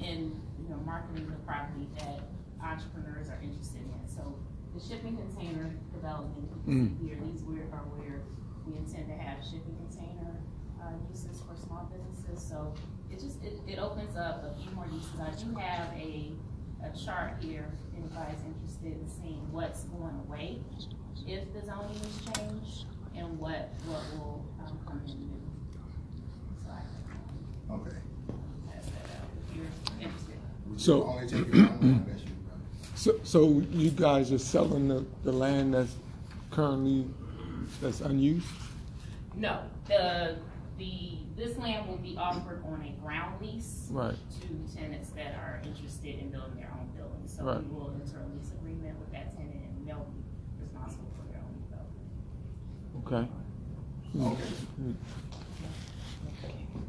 in, you know, marketing the property that entrepreneurs are interested in. So the shipping container development, you can see here, these where are where we intend to have shipping container, uh, uses for small businesses. So it just, it, it opens up a few more uses. I do have a, a chart here, if anybody's interested in seeing what's going away if the zoning is changed and what, what will, um, come in new. So I can, um, Okay. pass that out if you're interested. We So- Only take it one more, you, So, so you guys are selling the, the land that's currently, that's unused? No, the, the, this land will be offered on a ground lease Right, to tenants that are interested in building their own building. So Right. we will enter a lease agreement with that tenant and they'll be responsible for their own development. okay. okay.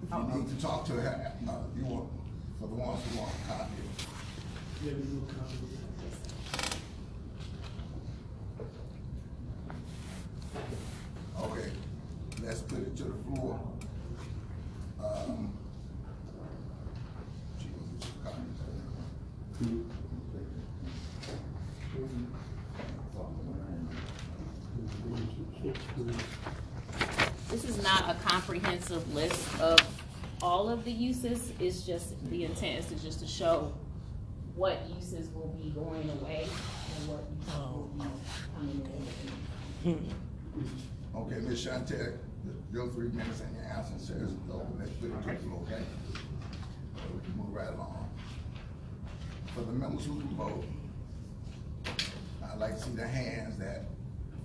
You need to talk to her, no, you want, for the ones who want a copy. It. Okay, let's put it to the floor. Um, gee, what's your copy? This is not a comprehensive list of all of the uses, it's just, the intent is to just to show what uses will be going away and what uses will be coming in. Okay, Ms. Chantel, your three minutes and your answer says, no, let's put it to the floor, okay? So we can move right along. For the members who can vote, I'd like to see the hands that,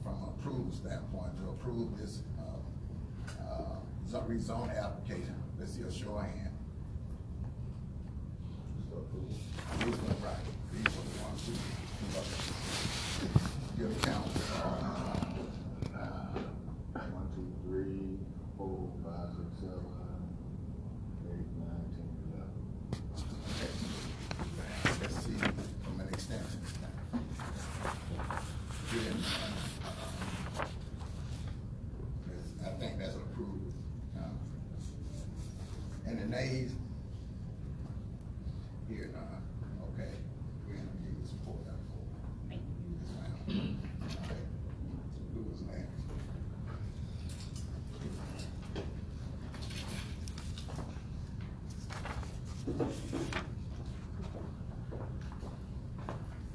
from an approval standpoint, to approve this, uh, uh, zo- rezone application. Let's see a show of hand. These are right, these are the ones who, give count. Uh, one, two, three, four, five, six, seven, eight, nine, ten, eleven. Let's see from an extension. Then, uh, I think that's approved. uh, And the nays? Here, none, okay. We're gonna give you support that for. Thank you. Yes, ma'am. Okay. Who was next?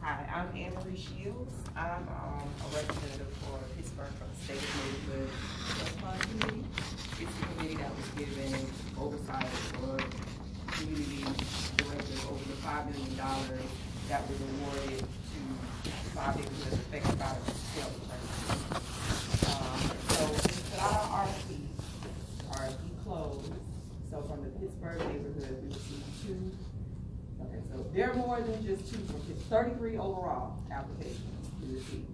Hi, I'm Anne Marie Shields. I'm, um, a representative for Pittsburgh from the Stadium Neighborhood Trust Fund Committee. It's the committee that was given oversight for community directors over the five million dollars that was awarded to five neighborhoods affected by the sale of purchase. Um, so we put out our RFP, RFP closed. So from the Pittsburgh neighborhood, we received two Okay, so there are more than just two, from Pitts- thirty-three overall applications we received.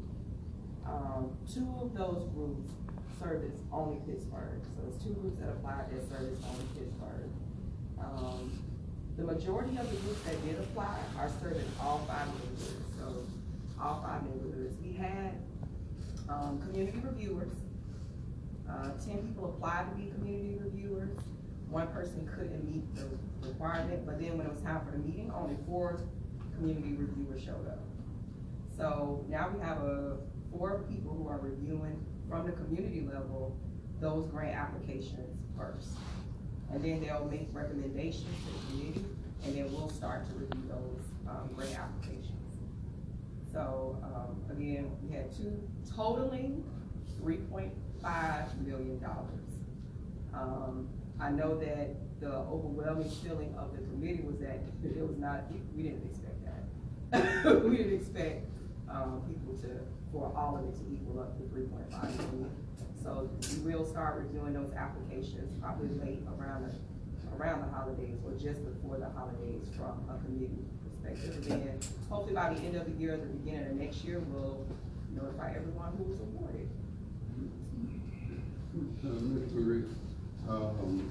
Um, two of those groups service only Pittsburgh, so it's two groups that applied that service only Pittsburgh. Um, the majority of the groups that did apply are serving all five neighborhoods, so all five neighborhoods. We had, um, community reviewers. Uh, ten people applied to be community reviewers. One person couldn't meet the requirement, but then when it was time for the meeting, only four community reviewers showed up. So now we have a, four people who are reviewing from the community level, those grant applications first. And then they'll make recommendations to the committee, and then we'll start to review those, um, grant applications. So, um, again, we had two totaling three point five million dollars. Um, I know that the overwhelming feeling of the committee was that it was not, we didn't expect that. We didn't expect, um, people to, for all of it to equal up to three point five million. So we will start reviewing those applications probably late around the, around the holidays or just before the holidays from a committee perspective. And then hopefully by the end of the year, or the beginning of next year, we'll notify everyone who was awarded. Uh, Mr. Rick, um,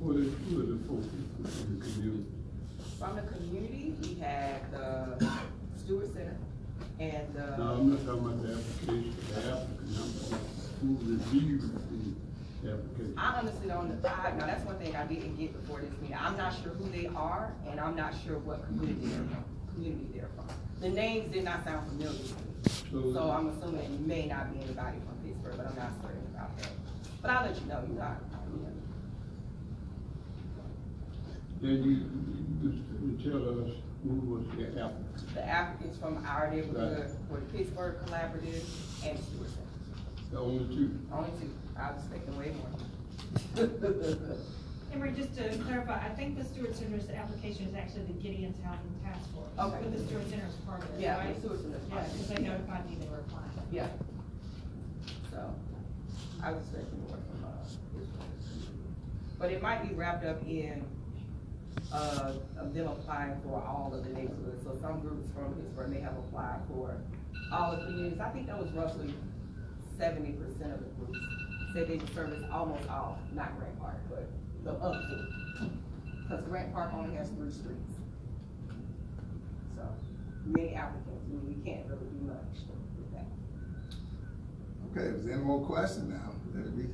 what is, who are the folks in the community? From the community, we had the Stewart Center and uh, the. No, I'm not talking about the application, the applicant, I'm talking who reviewed the application? I honestly don't, I, now that's one thing I didn't get before this meeting, I'm not sure who they are, and I'm not sure what community they're from, community they're from. The names did not sound familiar to me, so I'm assuming it may not be anybody from Pittsburgh, but I'm not certain about that. But I'll let you know, you know, you know. Then you, you, you tell us who was the applicant, The applicants from our neighborhood were the Pittsburgh Collaborative and Stewart Center. the only two. Only two, I was expecting way more. Emery, just to clarify, I think the Stewart Center's application is actually the Gideon's Housing Task Force. Okay. But the Stewart Center is part of it, Yeah, right? the Stewart Center's Yeah, of it. because they notified me they were applying. Yeah. So, I was expecting more from, uh, Pittsburgh. But it might be wrapped up in, uh, of them applying for all of the neighborhoods. So some groups from Pittsburgh may have applied for all the communities. I think that was roughly seventy percent of the groups said they would service almost all, not Grant Park, but the other two. Cause Grant Park only has three streets. So, many applicants, we, we can't really do much with that. Okay, if there's any more questions now, let it be,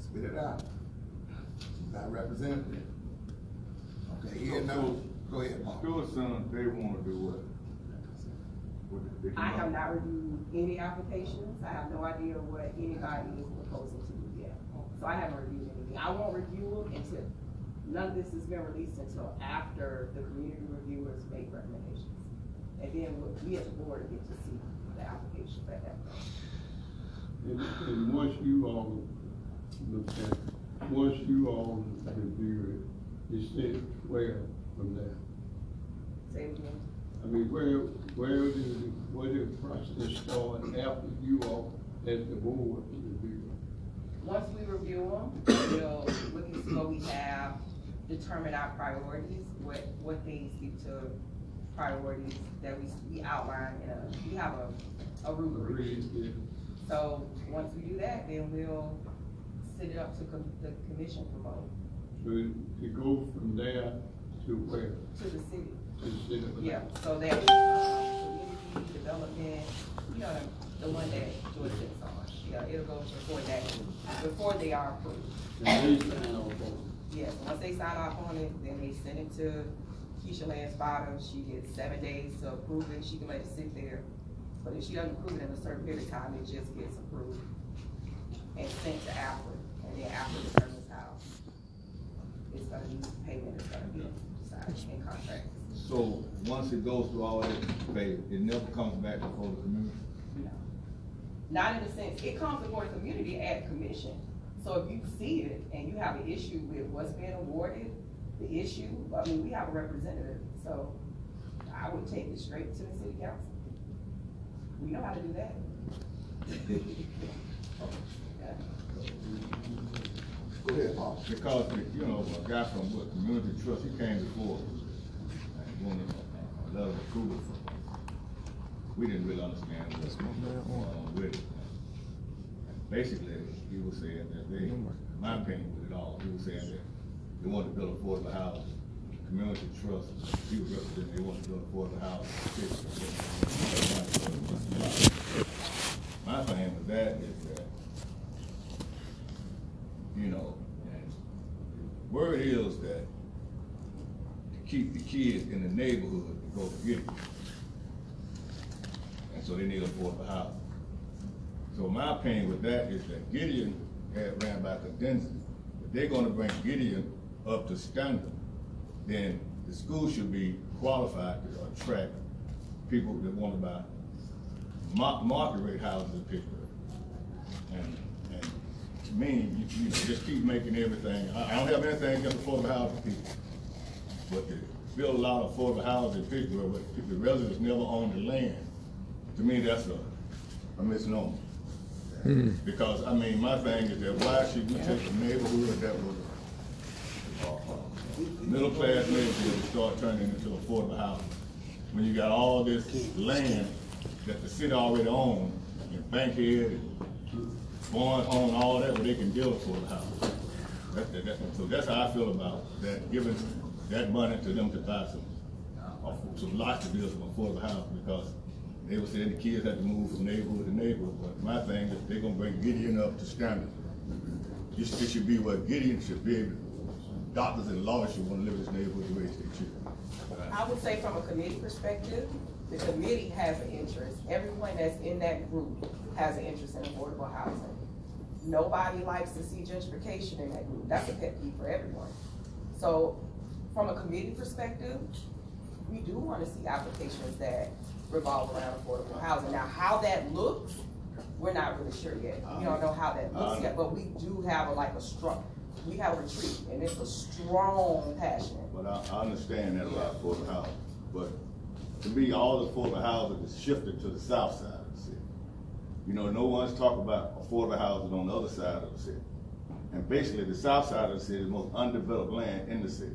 spit it out. Not representative. Okay, here, no, go ahead, Paul. Stewart Center, they wanna do what? What they- they I have not reviewed any applications, I have no idea what anybody is proposing to do yet. So I haven't reviewed anything, I won't review them until, none of this has been released until after the community reviewers make recommendations. And then we- we as a board get to see the applications at that point. And, and once you all look at, it, once you all review it, you said where from there? Say it again. I mean, where, where did, the- where did the process start after you all, as the board, review? Once we review them, we'll look and see what we have, determine our priorities, what, what things speak to priorities that we, we outline in a, we have a, a rubric. Agreed, yeah. So, once we do that, then we'll send it up to com- the commission for vote, So to go from there to where? to the city. To the city of Yeah, Atlanta? so that, um, community development, you know, the, the one that George sits on. Yeah, it'll go before that, before they are approved. And they sign off on Yes, once they sign off on it, then they send it to Keisha Lance Bottom, she gets seven days to approve it, she can let it sit there. But if she doesn't approve it in a certain period of time, it just gets approved and sent to Apple, and then Apple determines how it's gonna be, payment is gonna be decided in contract. So, once it goes through all that, phase, it never comes back before the community? No. Not in the sense, it comes before the community at commission. So if you see it and you have an issue with what's being awarded, the issue, I mean, we have a representative, so I would take it straight to the city council. We know how to do that. Yeah. Go ahead, Paul. Because, you know, a guy from what, Community Trust, he came before, and wanted uh, a letter of approval from us. We didn't really understand what's going on with it. Basically, he was saying that they, oh my opinion with it all, he was saying that they wanted to build a affordable housing. Community Trust, he was representing, they wanted to build a affordable housing. My thing with that is that you know, word is that to keep the kids in the neighborhood to go to get it. And so they need affordable housing. So my opinion with that is that Gideon had ran by contingency. If they're gonna bring Gideon up to standard, then the school should be qualified to attract people that wanna buy mar- market rate houses in Pittsburgh. And, and to me, you, you know, just keep making everything, I, I don't have anything against affordable housing people. But to build a lot of affordable housing in Pittsburgh, but the residents never own the land, to me, that's a, a misnomer. Because, I mean, my thing is that why should we take a neighborhood that was, uh, middle-class neighborhood and start turning into affordable housing? When you got all this land that the city already owns, and Bankhead and Own all that, where they can build. That, that, that- so that's how I feel about that, giving that money to them to buy some, uh, some lots to build some affordable housing, because they were saying the kids had to move from neighborhood to neighborhood, but my thing is they're gonna bring Gideon up to standard. it should- should be where Gideon should be able, doctors and lawyers should wanna live in this neighborhood to raise their children. I would say from a committee perspective, the committee has an interest, everyone that's in that group has an interest in affordable housing. Nobody likes to see gentrification in that group, that's a pet peeve for everyone. So, from a committee perspective, we do wanna see applications that revolve around affordable housing. Now, how that looks, we're not really sure yet, we don't know how that looks yet, but we do have a, like a strong, we have a retreat, and it's a strong passion. But I, I understand that about affordable housing, but to me, all the affordable housing is shifted to the south side. You know, no one's talking about affordable housing on the other side of the city. And basically, the south side of the city is the most undeveloped land in the city.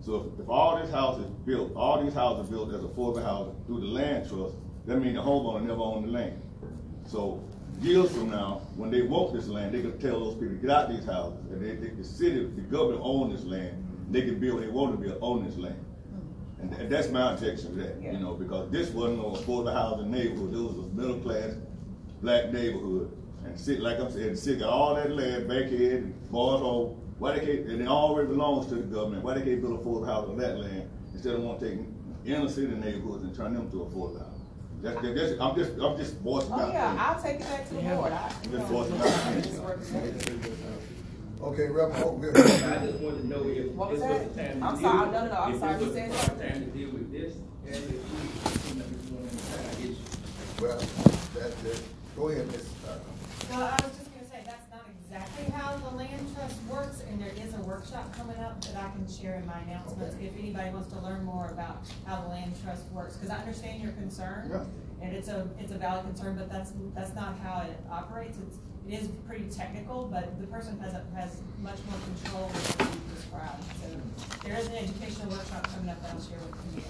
So if, if all this house is built, all these houses are built as affordable housing through the land trust, that means the homeowner never owned the land. So years from now, when they want this land, they can tell those people, get out these houses, and they, they- the city, the government own this land, they can build what they want to build on this land. And, and that's my objection to that, you know, because this wasn't no affordable housing neighborhood, this was a middle class, black neighborhood. And city, like I'm saying, the city all that land back here, and Boys Home, why they can't, and it already belongs to the government, why they can't build affordable housing on that land instead of want to take inner city neighborhoods and turn them to affordable housing? That's, that's, I'm just, I'm just voicing Oh, out. yeah, there. I'll take it back to the board, I, you Just know, voice it out. I'm just representing. Okay, Reverend Hope, we're. I just wanted to know if What was this was that? the time to I'm deal. sorry, no, no, no, I'm if sorry, this you was said the what? time to deal with this, and if we, seem like it's one at a time, issue. Well, that, that, go ahead, Ms. uh, Well, I was just gonna say, that's not exactly how the land trust works, and there is a workshop coming up that I can share in my announcements, if anybody wants to learn more about how the land trust works, cause I understand your concern. And it's a, it's a valid concern, but that's, that's not how it operates, it's, it is pretty technical, but the person has, a- has much more control than you described. So, there is an educational workshop coming up that I'll share with you.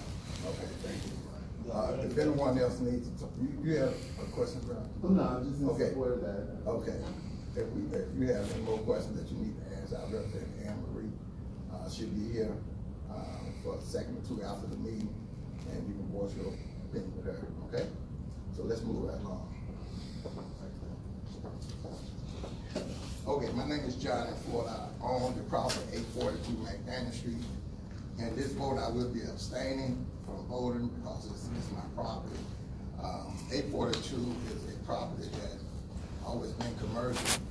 Okay, thank you. Uh, if anyone else needs, to talk- you, you have a question, Brown? No, I'm just in Okay. support of that. Okay, if we, if you have any more questions that you need to ask, our representative Anne Marie, uh, she'll be here, uh, for a second or two after the meeting, and you can voice your opinion with her, okay? So let's move right along. Okay, my name is John Ford, I own the property eight forty-two McDaniel Street. And this vote, I will be abstaining from because it's, it's my property. Um, eight forty-two is a property that always been commercial.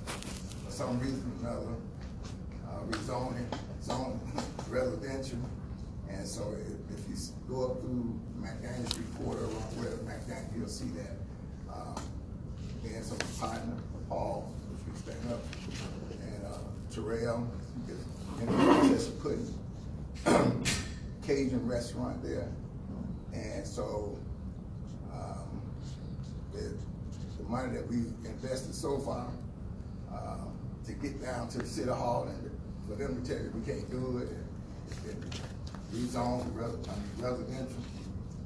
For some reason or another, uh, rezoning, zone residential. And so if, if you go up through McDaniel Street quarter, around where McDaniel, you'll see that. Um, and some partner, Paul, which we stand up, and, uh, Terrell, is in the process of putting Cajun restaurant there. And so, um, the, the money that we've invested so far, um, to get down to the city hall and for them to tell you we can't do it, been rezoned res- I mean, residential.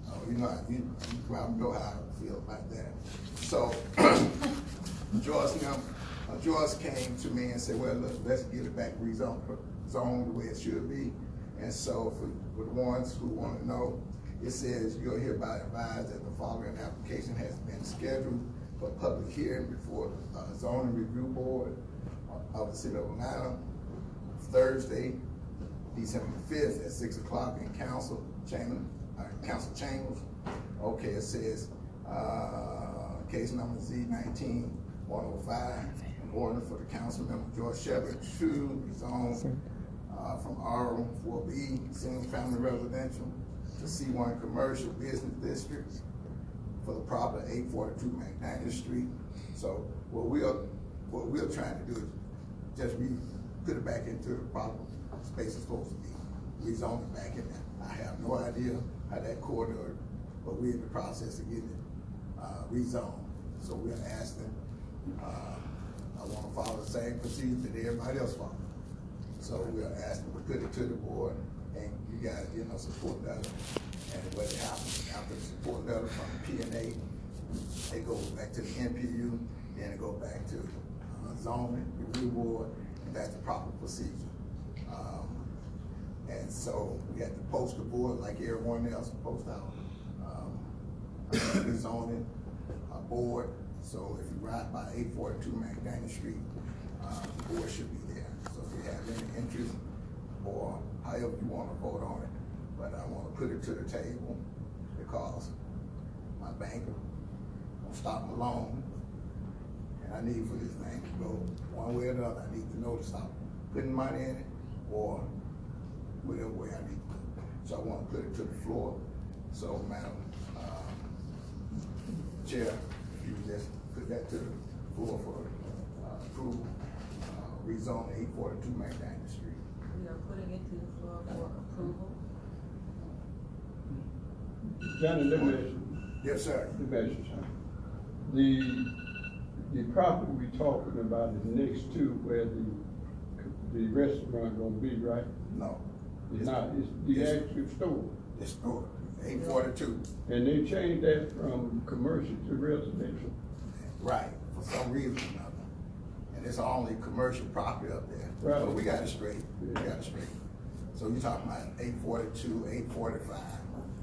Uh, you know, you, you probably know how I feel about that. So, Joyce now, uh, came to me and said, well, let's, let's get it back rezoned, zoned the way it should be. And so for, for the ones who wanna know, it says you're hereby advised that the following application has been scheduled for public hearing before the uh, zoning review board of the city of Atlanta, Thursday, December fifth at six o'clock in council chamber, uh, council chambers. Okay, it says, uh, case number Z nineteen one oh five, in order for the council member Joyce Sheperd to rezone, uh, from R four B, single family residential, to C one commercial business district for the property eight forty-two McDaniel Street. So what we're, what we're trying to do is just re, put it back into the proper space it's supposed to be. Rezone it back in there. I have no idea how that corridor, but we're in the process of getting it, uh, rezoned. So we're asking, uh, I wanna follow the same procedure that everybody else follows. So we're asking to put it to the board, and you know, support letter. And what happens after the support letter from P and A, it goes back to the NPU, then it go back to uh, zoning, review board, and that's the proper procedure. Um, And so we have to post the board like everyone else post out. um, uh, Zoning, uh, board, so if you ride by eight forty-two McDaniel Street, the board should be there. So if you have any interest or however you wanna vote on it, but I wanna put it to the table because my banker won't stop my loan. And I need for this thing to go one way or another. I need to know to stop putting money in it or whatever way I need to. So I wanna put it to the floor. So, Madam, um, Chair, if you just put that to the floor for, uh, approval, uh, rezone eight forty-two McDaniel Street. We are putting it to the floor for approval. Johnny, let me ask you, Yes, sir. let me ask you something. The, the property we talking about is next to where the, the restaurant gonna be, right? No. It's not, it's the Yes. actual store. It's store, eight forty-two. And they changed that from commercial to residential. Right, for some reason or another. And it's only commercial property up there. Right. But we got it straight, we got it straight. So you're talking about eight forty-two, eight forty-five,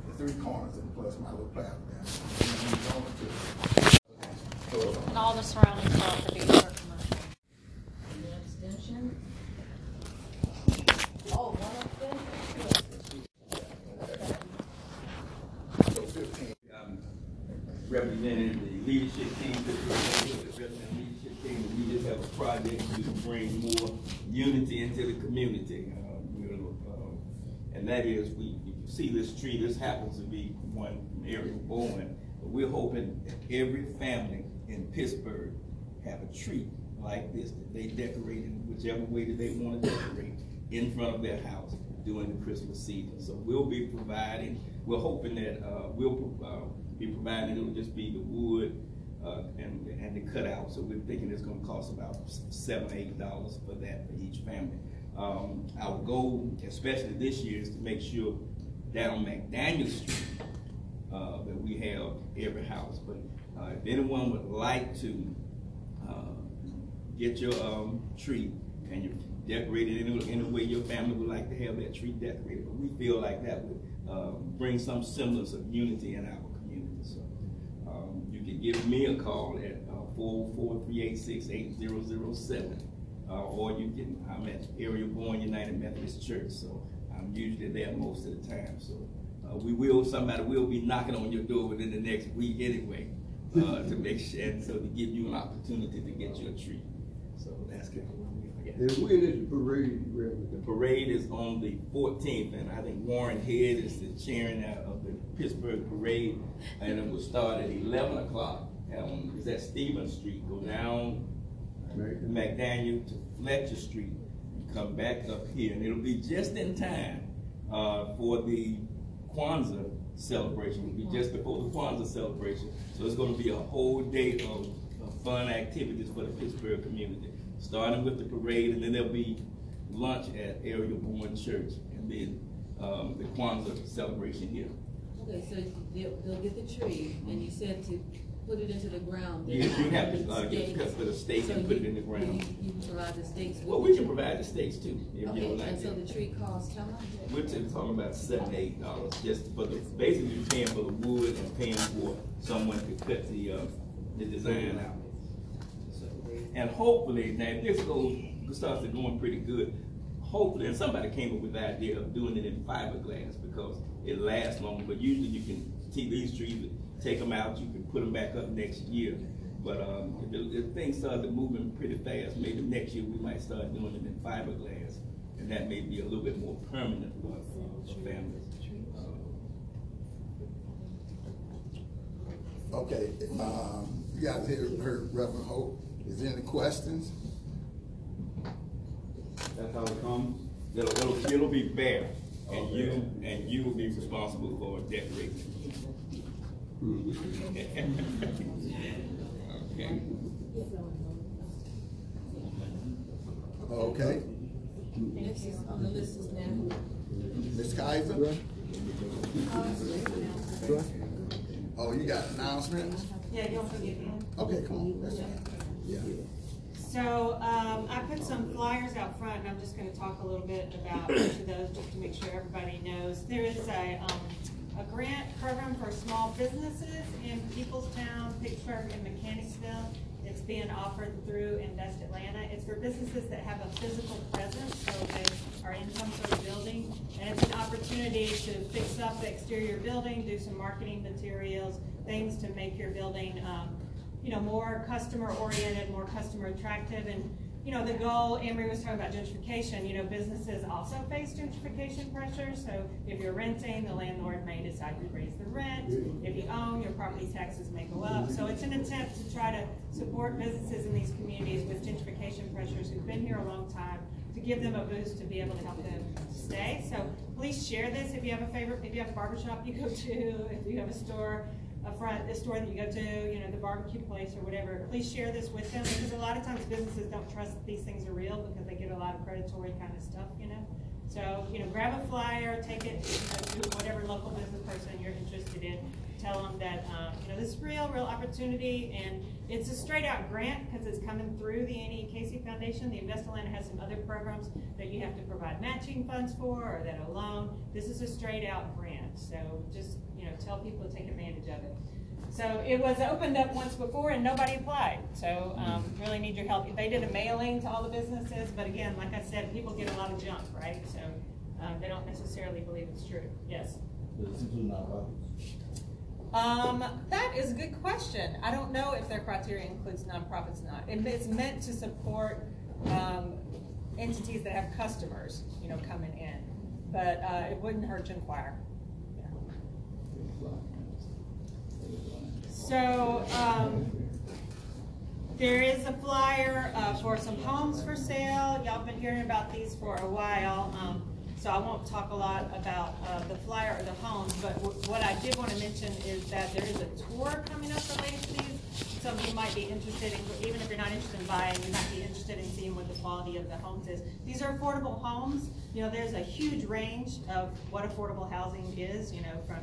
the three corners and plus my little plat there. And then we go into- So, And all the surrounding properties are commercial. Any abstention? Oh, one abstention? so fifteen. um, representing the leadership team, representing the leadership team, and we just have a project to bring more unity into the community. Uh, um, And that is, we, see this tree, this happens to be one from Ariel Bowen, but we're hoping that every family in Pittsburgh have a tree like this, that they decorate in whichever way that they wanna decorate in front of their house during the Christmas season. So we'll be providing, we're hoping that, uh, we'll, uh, be providing, it'll just be the wood, uh, and, the cutout. So we're thinking it's gonna cost about seven, eight dollars for that for each family. Um, our goal, especially this year, is to make sure down McDaniel Street, uh, that we have every house. But, uh, if anyone would like to, uh, get your, um, tree and you decorate it in any way your family would like to have that tree decorated. But we feel like that would, uh, bring some semblance of unity in our. Give me a call at, uh, four four three eight six eight zero zero seven. Uh, or you can, I'm at Ariel Bowen United Methodist Church, so I'm usually there most of the time, so. Uh, we will, somebody will be knocking on your door within the next week anyway, uh, to make sure, and so to give you an opportunity to get your tree. So that's kind of And when is the parade, The parade is on the fourteenth, and I think Warren Head is the chairman of the Pittsburgh Parade, and it will start at eleven o'clock. Um, it's at Stevens Street, go down. McDaniel to Fletcher Street, and come back up here, and it'll be just in time, uh, for the Kwanzaa celebration, it'll be just before the Kwanzaa celebration. So it's gonna be a whole day of, of fun activities for the Pittsburgh community, starting with the parade, and then there'll be lunch at Ariel Bowen Church, and then, um, the Kwanzaa celebration here. Okay, so they'll, they'll get the tree, and you said to put it into the ground. You, you have to, uh, get, cut for the stakes So and put it in the ground. You, you can provide the stakes. Well, we can provide the stakes too, if you Okay, would like and so the tree costs how much? We're talking about seven, eight dollars, just for the, basically paying for the wood and paying for someone to cut the, uh, the design out. And hopefully, now if this goes, starts going pretty good, hopefully, and somebody came up with the idea of doing it in fiberglass because it lasts longer, but usually you can see these trees, take them out, you can put them back up next year. But, um, if, if things start moving pretty fast, maybe next year we might start doing it in fiberglass. And that may be a little bit more permanent for, for families. Okay, um, you guys hear, heard Reverend Hope. Is there any questions? That's how it comes? It'll, it'll, it'll be bare, and you, and you will be responsible for decorating. Okay. Okay, Next is on the list is now. Ms. Kaiser? Oh, you got announcements? Yeah, you'll forgive me. Okay, come on, that's fine. So, um, I put some flyers out front, and I'm just gonna talk a little bit about each of those, just to make sure everybody knows. There is a, um, a grant program for small businesses in Peoplestown, Pittsburgh, and Mechanicsville. It's being offered through Invest Atlanta. It's for businesses that have a physical presence, so they are in some sort of building. And it's an opportunity to fix up the exterior building, do some marketing materials, things to make your building, um, you know, more customer oriented, more customer attractive. And, you know, the goal, Emery was talking about gentrification, you know, businesses also face gentrification pressures. So if you're renting, the landlord may decide to raise the rent. If you own, your property taxes may go up. So it's an attempt to try to support businesses in these communities with gentrification pressures who've been here a long time, to give them a boost to be able to help them stay. So please share this if you have a favorite, if you have a barbershop you go to, if you have a store, a front, a store that you go to, you know, the barbecue place or whatever, please share this with them, because a lot of times businesses don't trust that these things are real, because they get a lot of predatory kind of stuff, you know? So, you know, grab a flyer, take it, to whatever local business person you're interested in, tell them that, um, you know, this is real, real opportunity, and it's a straight out grant, because it's coming through the Annie Casey Foundation, the Invest Atlanta has some other programs that you have to provide matching funds for, or that a loan, this is a straight out grant, so just, you know, tell people to take advantage of it. So it was opened up once before and nobody applied, so, um, really need your help. They did a mailing to all the businesses, but again, like I said, people get a lot of junk, right? So, um, they don't necessarily believe it's true, yes. Um, that is a good question. I don't know if their criteria includes nonprofits or not. It- It's meant to support, um, entities that have customers, you know, coming in. But, uh, it wouldn't hurt to inquire. So, um, there is a flyer, uh, for some homes for sale. Y'all been hearing about these for a while. Um, so I won't talk a lot about, uh, the flyer or the homes, but wh- what I did wanna mention is that there is a tour coming up related to these. Some of you might be interested in, even if you're not interested in buying, you might be interested in seeing what the quality of the homes is. These are affordable homes. You know, there's a huge range of what affordable housing is, you know, from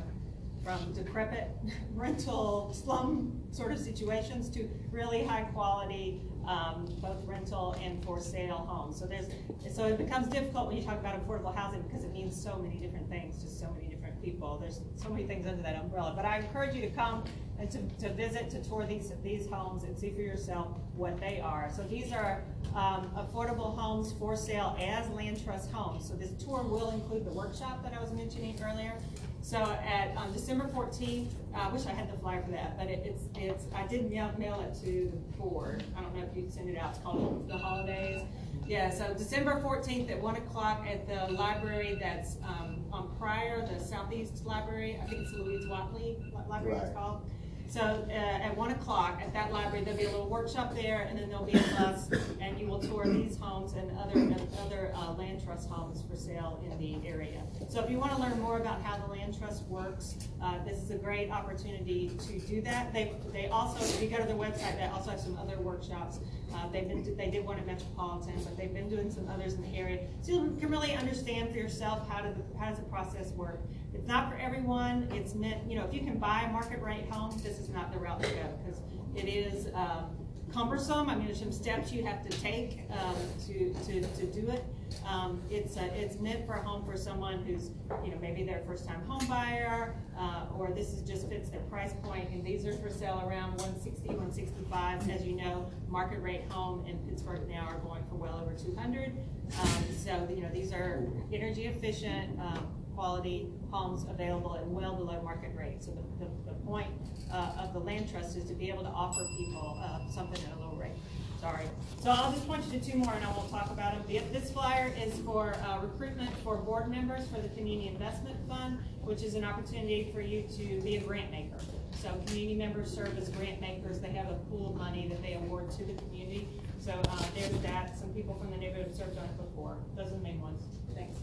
from decrepit rental slum sort of situations to really high quality, um, both rental and for sale homes. So there's, so it becomes difficult when you talk about affordable housing because it means so many different things to so many different people. There's so many things under that umbrella. But I encourage you to come and to, to visit, to tour these, these homes and see for yourself what they are. So these are, um, affordable homes for sale as land trust homes. So this tour will include the workshop that I was mentioning earlier. So at, um, December fourteenth, I wish I had the flyer for that, but it, it's, it's, I did mail, mail it to the board. I don't know if you'd send it out, it's called the holidays. Yeah, so December fourteenth at one o'clock at the library that's, um, on Pryor, the Southeast Library, I think it's Louise Watley Library it's called. So, uh, at one o'clock at that library, there'll be a little workshop there, and then there'll be a bus, and you will tour these homes and other, other, uh, land trust homes for sale in the area. So if you wanna learn more about how the land trust works, uh, this is a great opportunity to do that. They, they also, if you go to their website, they also have some other workshops. Uh, they've been, they did one at Metropolitan, but they've been doing some others in the area. So you can really understand for yourself, how does, the- how does the process work? It's not for everyone, it's meant, you know, if you can buy a market rate home, this is not the route to go, because it is, um, cumbersome, I mean, there's some steps you have to take, um, to, to, to do it. Um, it's, uh, it's meant for a home for someone who's, you know, maybe they're first-time home buyer, uh, or this is just fits their price point, and these are for sale around 160, 165. As you know, market rate home in Pittsburgh now are going for well over two hundred. Um, so, you know, these are energy efficient, um, quality homes available at well below market rate. So the, the, the point, uh, of the land trust is to be able to offer people, uh, something at a low rate. Sorry. So I'll just point you to two more and I won't talk about them. The- This flyer is for, uh, recruitment for board members for the Community Investment Fund, which is an opportunity for you to be a grant maker. So community members serve as grant makers. They have a pool of money that they award to the community. So, uh, there's that. Some people from the neighborhood have served on it before. Those are the main ones. Thanks.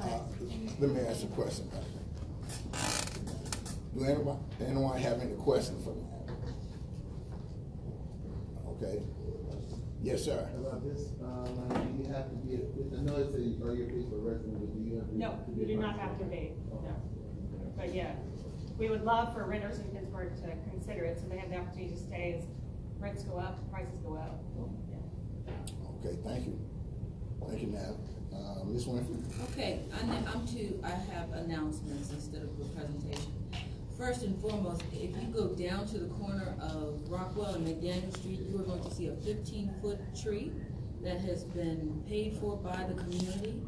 Uh, Let me ask a question. Do anyone, anyone have any questions for me? Okay. Yes, sir. About this, um, do you have to be, I know it's a, or your Facebook resident, but do you have to? No, you do not have to be, no. But yeah, we would love for renters in Pittsburgh to consider it, so they have the opportunity to stay as rents go up, prices go up. Yeah. Okay, thank you. Thank you, Nav. Uh, Ms. Winfrey? Okay, I'm to, I have announcements instead of a presentation. First and foremost, if you go down to the corner of Rockwell and McDaniel Street, you are going to see a fifteen-foot tree that has been paid for by the community.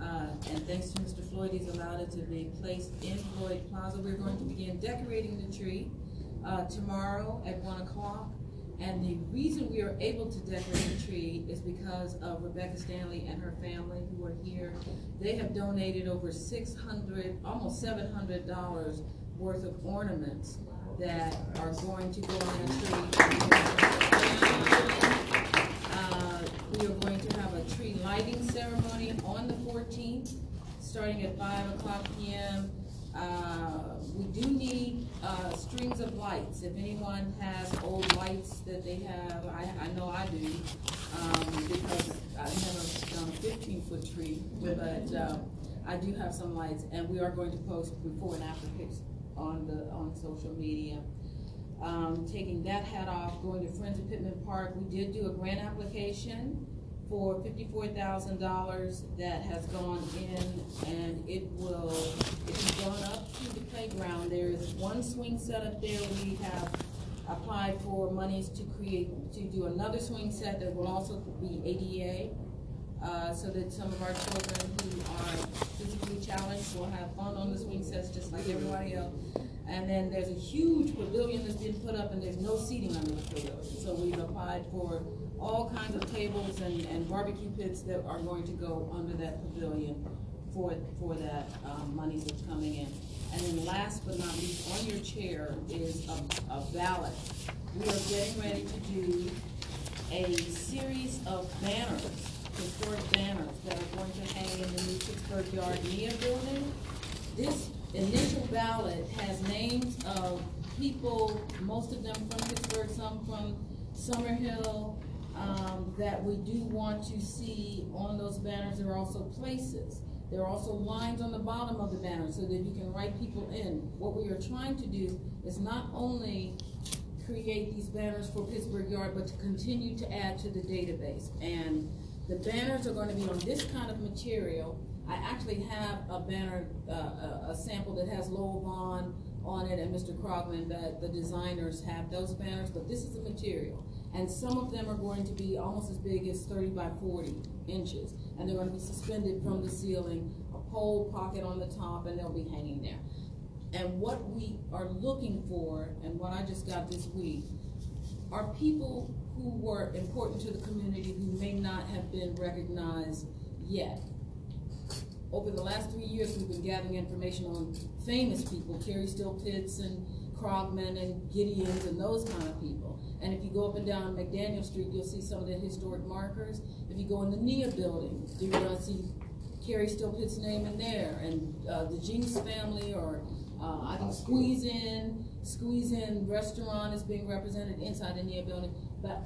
Uh, and thanks to Mr. Floyd, he's allowed it to be placed in Floyd Plaza. We're going to begin decorating the tree, uh, tomorrow at one o'clock. And the reason we are able to decorate the tree is because of Rebecca Stanley and her family who are here. They have donated over six hundred, almost seven hundred dollars worth of ornaments that are going to go on the tree. Uh, we are going to have a tree lighting ceremony on the fourteenth, starting at five o'clock P M. Uh, we do need, uh, strings of lights. If anyone has old lights that they have, I, I know I do, um, because I have a, um, fifteen-foot tree, but, uh, I do have some lights, and we are going to post before and after pics on the, on social media. Um, taking that hat off, going to Friends of Pittman Park, we did do a grant application for fifty-four thousand dollars that has gone in, and it will, it has gone up to the playground. There is one swing set up there, we have applied for monies to create, to do another swing set that will also be ADA, uh, so that some of our children who are physically challenged will have fun on the swing sets just like everybody else. And then there's a huge pavilion that's been put up and there's no seating under the pavilion. So we've applied for all kinds of tables and, and barbecue pits that are going to go under that pavilion for, for that, um, money that's coming in. And then last but not least, on your chair is a, a ballot. We are getting ready to do a series of banners, historic banners that are going to hang in the new Pittsburgh Yard Nia building. This initial ballot has names of people, most of them from Pittsburgh, some from Summerhill, um, that we do want to see on those banners. There are also places. There are also lines on the bottom of the banner so that you can write people in. What we are trying to do is not only create these banners for Pittsburgh Yard, but to continue to add to the database. And the banners are gonna be on this kind of material. I actually have a banner, uh, a, a sample that has Lowell Vaughn on it and Mr. Crogman, that the designers have those banners, but this is the material. And some of them are going to be almost as big as thirty by forty inches. And they're gonna be suspended from the ceiling, a pole pocket on the top, and they'll be hanging there. And what we are looking for, and what I just got this week, are people who were important to the community who may not have been recognized yet. Over the last three years, we've been gathering information on famous people, Carrie Steele Pitts and Crogman and Gideons and those kind of people. And if you go up and down McDaniel Street, you'll see some of the historic markers. If you go in the NIA building, do you're gonna see Carrie Steele Pitt's name in there, and, uh, the Jinks family, or, uh, I think Squeeze In, Squeeze In Restaurant is being represented inside the NIA building. But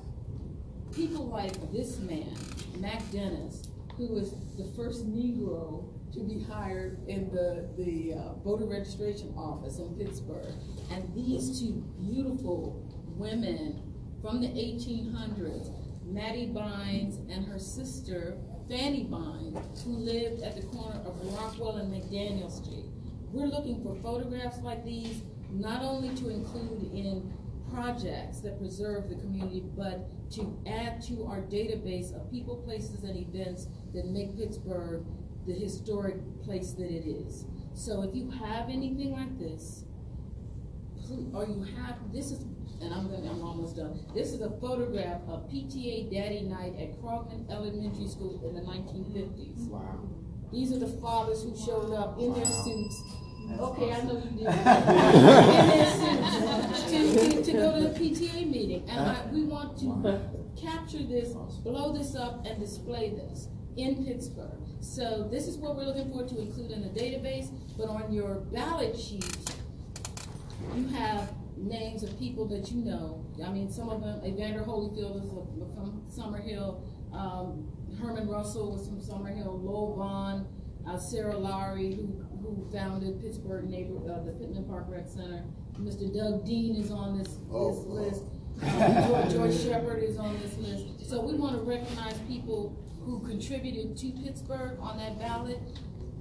people like this man, Mac Dennis, who was the first Negro to be hired in the, the uh, voter registration office in Pittsburgh. And these two beautiful women from the eighteen hundreds, Mattie Bynes and her sister Fanny Bynes, who lived at the corner of Rockwell and McDaniel Street. We're looking for photographs like these, not only to include in projects that preserve the community, but to add to our database of people, places, and events that make Pittsburgh the historic place that it is. So if you have anything like this, or you have, this is, and I'm gonna, I'm almost done. This is a photograph of PTA Daddy Night at Crogman Elementary School in the nineteen fifties. Wow. These are the fathers who showed up in their suits. Okay, I know you did. In their suits, to, to, to go to the PTA meeting, and I, we want to capture this, blow this up, and display this in Pittsburgh. So this is what we're looking for to include in the database, but on your ballot sheet, you have names of people that you know. I mean, some of them, Evander Holyfield is from Summerhill, um, Herman Russell was from Summerhill, Lowell Vaughn, uh, Sarah Lowry, who, who founded Pittsburgh neighbor, uh, the Pittman Park Rec Center. Mr. Doug Dean is on this, Oh, this list. Uh, Joy, Joy Sheperd is on this list. So we wanna recognize people who contributed to Pittsburgh on that ballot.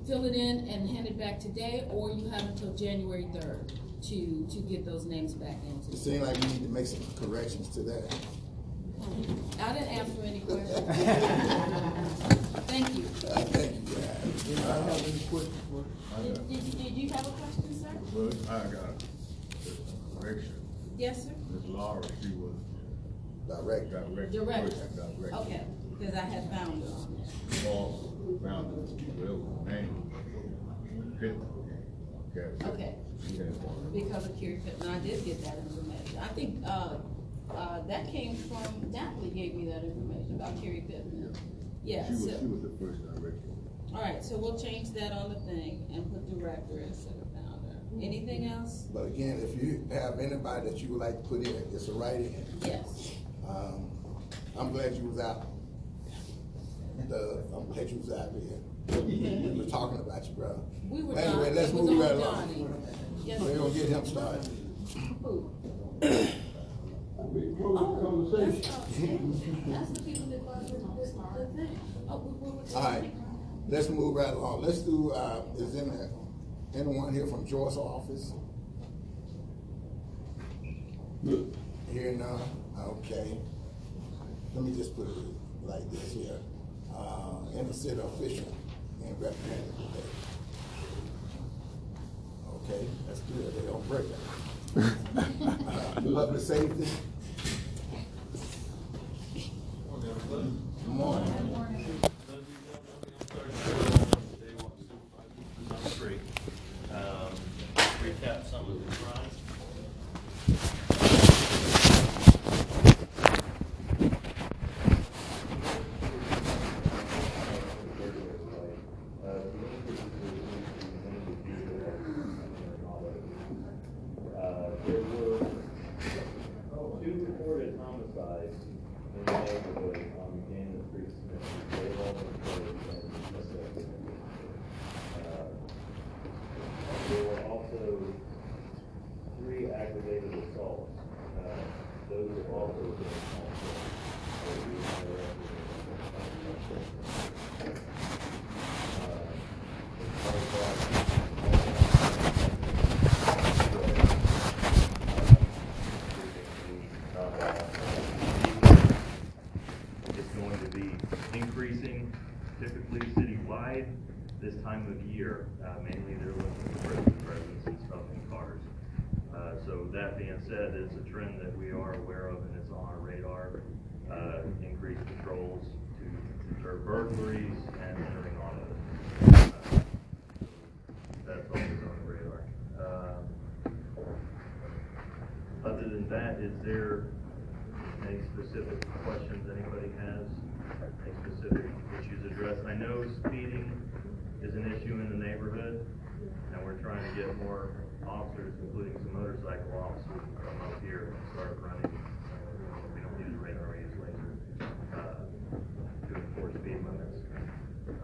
Fill it in and hand it back today, or you have until January third. to, to get those names back in. It seems like we need to make some corrections to that. I didn't answer any questions. Thank you. Uh, thank you, guys. Anybody have any questions for? Did, did you, did you have a question, sir? Well, I got a correction. Yes, sir? Ms. Laura, she was Direct. director. Direct. first director. Okay, because I had found it on. Paul found it, well, it was name. Pitt. Okay. Okay. Because of Kerry Pittman, I did get that information. I think, uh, uh, that came from, Natalie gave me that information about Kerry Pittman. Yeah, She was, so, she was the first director. all right, so we'll change that on the thing and put director instead of founder. Anything else? But again, if you have anybody that you would like to put in, it's a write-in. Yes. Um, I'm glad you was out. The, I'm glad you was out there. We were talking about you, brother. We were Anyway, done. let's It was move on right along. Johnny. Yes, We're gonna get him started. Who? We close the conversation. that's, the people that brought the, the thing. We, we were. All right, let's move right along. Let's do, uh, is in there, anyone here from Joyce office? Here none, okay. Let me just put it like this here. Uh, in the city official and representative today. Okay, that's good, they don't break it. Uh, Public safety? Good morning. Um, recap some of the crimes. Uh, there were two reported homicides in the neighborhood on Gaines Street, Smith. They all been reported and assessed. Uh, There were also three aggravated assaults. Uh, Those have also been also. It's going to be increasing typically citywide this time of year. Uh, mainly they're looking for Christmas presents and stuff in cars. Uh, so that being said, it's a trend that we are aware of and it's on our radar. Uh, increased patrols to deter burglaries and entering autos. Uh, That's always on the radar. Um, Other than that, is there any specific questions anybody has? Any specific issues addressed? I know speeding is an issue in the neighborhood, and we're trying to get more officers, including some motorcycle officers, to come up here and start running. uh, We don't use radar, we use laser, uh, to enforce speed limits.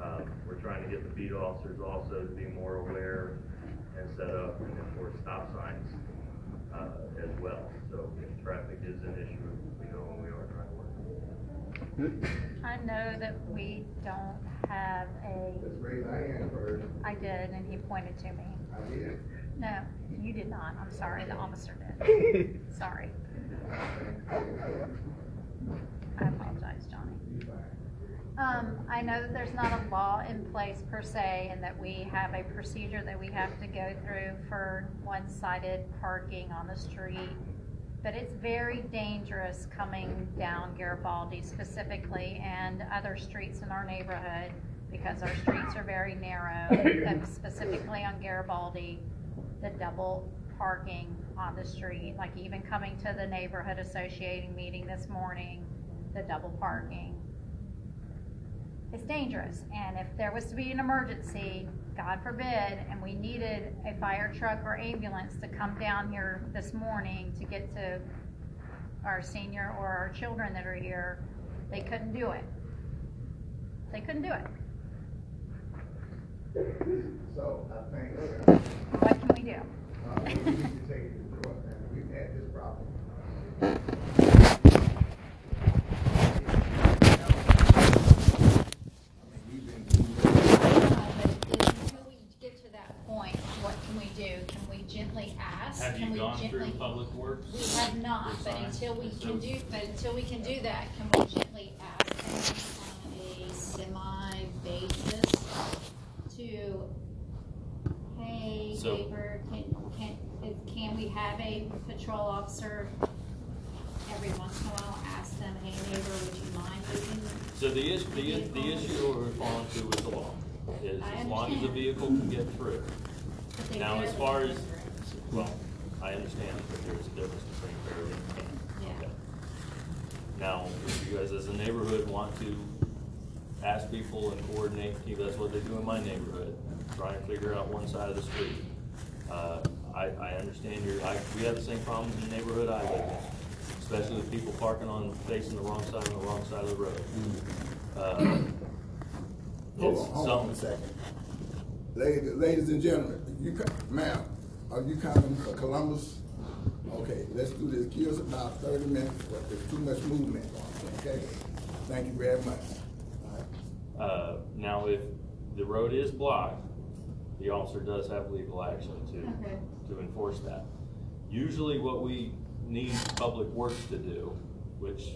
Um, We're trying to get the beat officers also to be more aware and set up and enforce stop signs uh, as well. So if traffic is an issue, we know when we are trying to work. I know that we don't have a, Let's raise our hand first. I did, and he pointed to me. I did. No, you did not. I'm sorry, the officer did. Sorry. I apologize, Johnny. Um, I know that there's not a law in place per se, and that we have a procedure that we have to go through for one-sided parking on the street. But it's very dangerous coming down Garibaldi specifically and other streets in our neighborhood because our streets are very narrow, specifically on Garibaldi, the double parking on the street, like even coming to the neighborhood associating meeting this morning, the double parking. It's dangerous, and if there was to be an emergency, God forbid, and we needed a fire truck or ambulance to come down here this morning to get to our senior or our children that are here, they couldn't do it. They couldn't do it. So I think, uh, What can we do? we need to take it to court, and we've had this problem. I mean, we've been Uh, but Until we get to that point, what can we do? Can we gently ask can Have you we gone through gently? Public Works? We have not, but Design? until we So- can do, but until we can do that, can we gently to, hey, So- neighbor, can, can, is- can we have a patrol officer every once in a while, ask them, hey, neighbor, would you mind moving? So the issue, the, i- the issue we're falling to is the law, is I as long as the understand. vehicle can get through. But they Now, as barely far as, well, I understand that there's a difference between fairly and can't. Yeah. Okay. Now, if you guys as a neighborhood want to ask people and coordinate, that's what they do in my neighborhood, try and figure out one side of the street. Uh, I, I understand your, I, we have the same problems in the neighborhood I live in, especially with people parking on, facing the wrong side on the wrong side of the road. Uh, Hold It's on, hold on a something, second. Ladies, ladies and gentlemen, you, co- ma'am, are you coming for Columbus? Okay, let's do this. Give us about thirty minutes, but there's too much movement okay? Thank you very much. Uh, now if the road is blocked, the officer does have legal action Okay. to, to enforce that. Usually what we need public works to do, which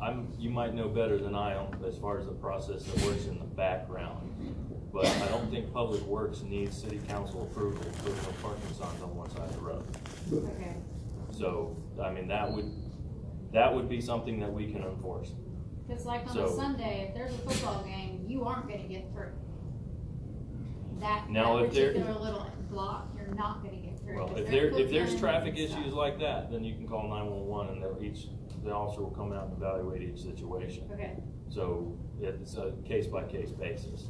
I'm, you might know better than I am as far as the process that works in the background. But I don't think public works needs city council approval to put no parking signs on one side of the road. Okay. So, I mean, that would, that would be something that we can enforce. Cause like on a So- Sunday, if there's a football game, you aren't gonna get through. That, Now, that if there- particular little block, you're not gonna get through. Well, 'cause if they're there, if there's cooking traffic and stuff. issues like that, then you can call nine-one-one and they'll each, the officer will come out and evaluate each situation. Okay, So it's a case-by-case basis.